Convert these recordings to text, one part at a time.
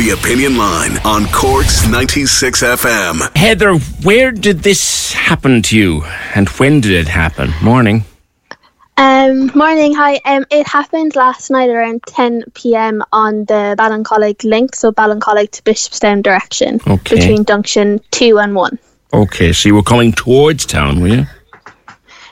The Opinion Line on Cork's 96 FM. Heather, where did this happen to you and when did it happen? Morning. Um, morning, hi. Um, it happened last night around 10 pm on the Ballincollig link, so Ballincollig to Bishopstown direction, Okay. between junction 2 and 1. Okay, so you were coming towards town, were you?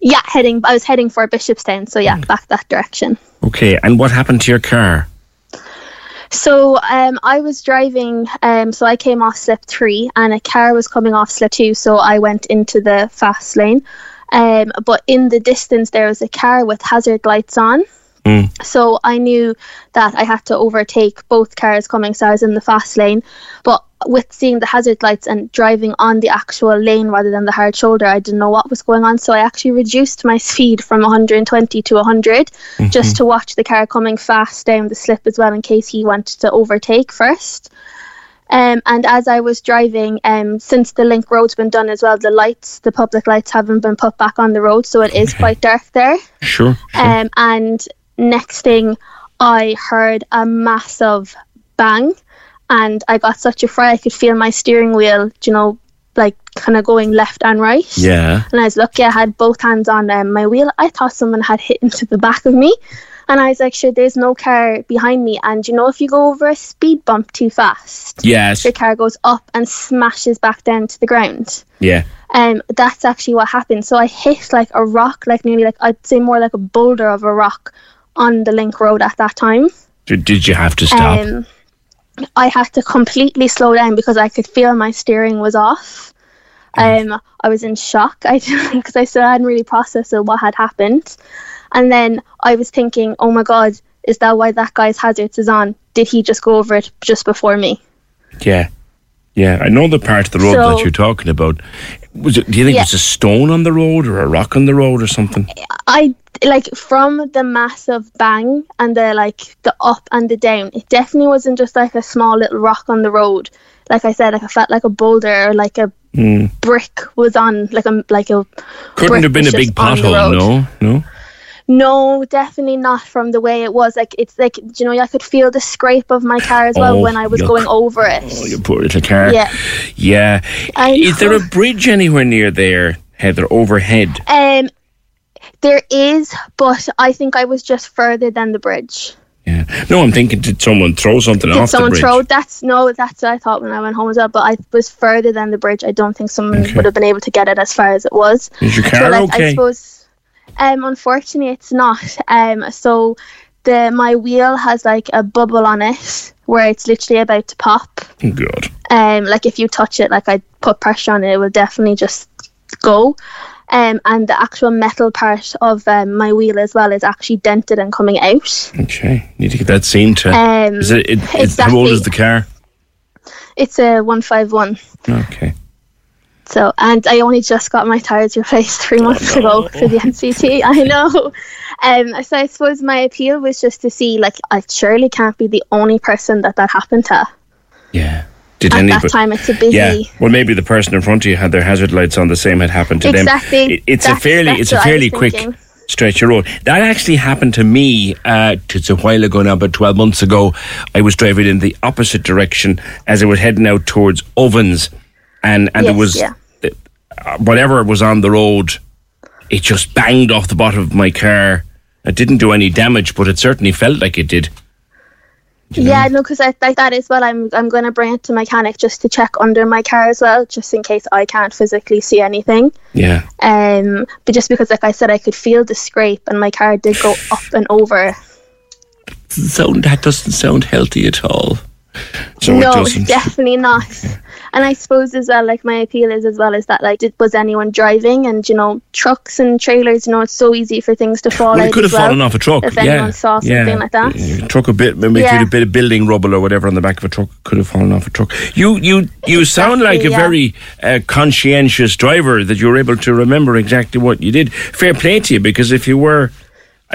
Yeah, heading. I was heading for Bishopstown, so Hmm. yeah, back that direction. Okay, and what happened to your car? So um, I was driving, um, so I came off slip three, and a car was coming off slip two, so I went into the fast lane. Um, but in the distance, there was a car with hazard lights on. Mm. So I knew that I had to overtake both cars coming, so I was in the fast lane. But with seeing the hazard lights and driving on the actual lane rather than the hard shoulder, I didn't know what was going on. So I actually reduced my speed from 120 to 100 just to watch the car coming fast down the slip as well in case he wanted to overtake first. Um, and as I was driving, um, since the link road's been done as well, the lights, the public lights haven't been put back on the road, so it is quite dark there. Sure. sure. Um, and next thing, I heard a massive bang, and I got such a fright. I could feel my steering wheel, you know, like kind of going left and right. yeah. And I was lucky I had both hands on um, my wheel. I thought someone had hit into the back of me. And I was like, sure, there's no car behind me. And you know, if you go over a speed bump too fast, Yes. your car goes up and smashes back down to the ground. Yeah. Um, that's actually what happened. So I hit like a rock, like nearly like I'd say more like a boulder of a rock on the link road at that time. Did, did you have to stop? Um, I had to completely slow down because I could feel my steering was off. Um, I was in shock. I because I still hadn't really processed what had happened, and then I was thinking, "Oh my god, is that why that guy's hazards is on? Did he just go over it just before me?" yeah. Yeah. I know the part of the road So- that you're talking about. Was it, do you think Yeah. it was a stone on the road or a rock on the road or something? I like from the massive bang and the like the up and the down. It definitely wasn't just like a small little rock on the road. Like I said, like I felt like a boulder or like a Hmm. brick was on like a like a Couldn't have been a big just on the pothole, no? No? No, definitely not from the way it was. Like it's like you know, I could feel the scrape of my car as well Oh, when I was yuck. going over it. Oh, you poor little car. Yeah. Yeah. I Is there a bridge anywhere near there, Heather, overhead? Um, there is, but I think I was just further than the bridge. Yeah. No, I'm thinking, did someone throw something Did off someone the bridge? throw? That's no, that's what I thought when I went home as well. But I was further than the bridge. I don't think someone Okay. would have been able to get it as far as it was. Is your So, car like, I okay? suppose, um, unfortunately, it's not. Um, so the my wheel has like a bubble on it where it's literally about to pop. Good. Um, like if you touch it, like I put pressure on it, it will definitely just go. Um, and the actual metal part of um, my wheel as well is actually dented and coming out. Okay. Need to get that seen to. Um, is it, it, is, how old is the car? It's a one five one. Okay. So, and I only just got my tires replaced three months ago for the NCT. I know. Um, so I suppose my appeal was just to see, like, I surely can't be the only person that that happened to. Yeah. Did At anybody? that time, it's a busy. Yeah. Well, maybe the person in front of you had their hazard lights on. The same had happened to Exactly. them. It- it's a fairly, it's a what I was fairly quick thinking. stretch of road. That actually happened to me. Uh, it's a while ago now, about twelve months ago. I was driving in the opposite direction as I was heading out towards Ovens, and and Yes, it was yeah. Uh, whatever was on the road. It just banged off the bottom of my car. It didn't do any damage, but it certainly felt like it did. Yeah, no, because I like that as well. I'm I'm going to bring it to mechanic just to check under my car as well, just in case I can't physically see anything. Yeah. Um, but just because, like I said, I could feel the scrape, and my car did go up and over. sound that doesn't sound healthy at all. So no, it doesn't. definitely not. And I suppose as well, like my appeal is as well as that, like, did, was anyone driving? And you know, trucks and trailers, you know, it's so easy for things to fall well, out. it could have well. fallen off a truck. If yeah. anyone saw something yeah. like that. A truck a bit, maybe Yeah. a bit of building rubble or whatever on the back of a truck could have fallen off a truck. You, you, you sound like a yeah. very uh, conscientious driver that you were able to remember exactly what you did. Fair play to you because if you were,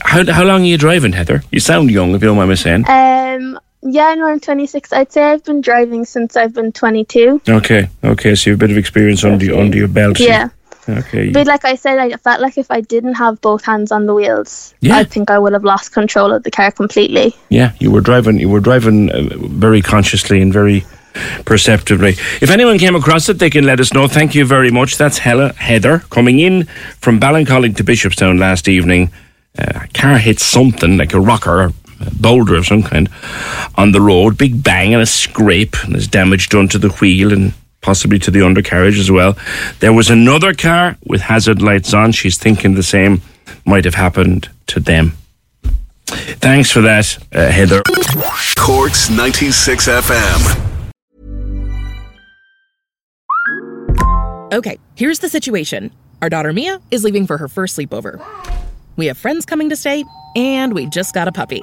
how how long are you driving, Heather? You sound young, if you don't mind me saying. Um, yeah, no, I'm 26. I'd say I've been driving since I've been 22. Okay, okay, so you have a bit of experience under, you- under your belt. Yeah. Okay. But like I said, I felt like if I didn't have both hands on the wheels, Yeah. I think I would have lost control of the car completely. Yeah, you were driving. You were driving uh, very consciously and very perceptively. If anyone came across it, they can let us know. Thank you very much. That's Hella Heather coming in from Ballincollig to Bishopstown last evening. Uh, car hit something like a rocker, boulder of some kind, on the road. Big bang and a scrape, and there's damage done to the wheel and possibly to the undercarriage as well. There was another car with hazard lights on. She's thinking the same might have happened to them. Thanks for that, uh, Heather. Corks 96 FM. Okay, here's the situation. Our daughter Mia is leaving for her first sleepover. We have friends coming to stay, and we just got a puppy.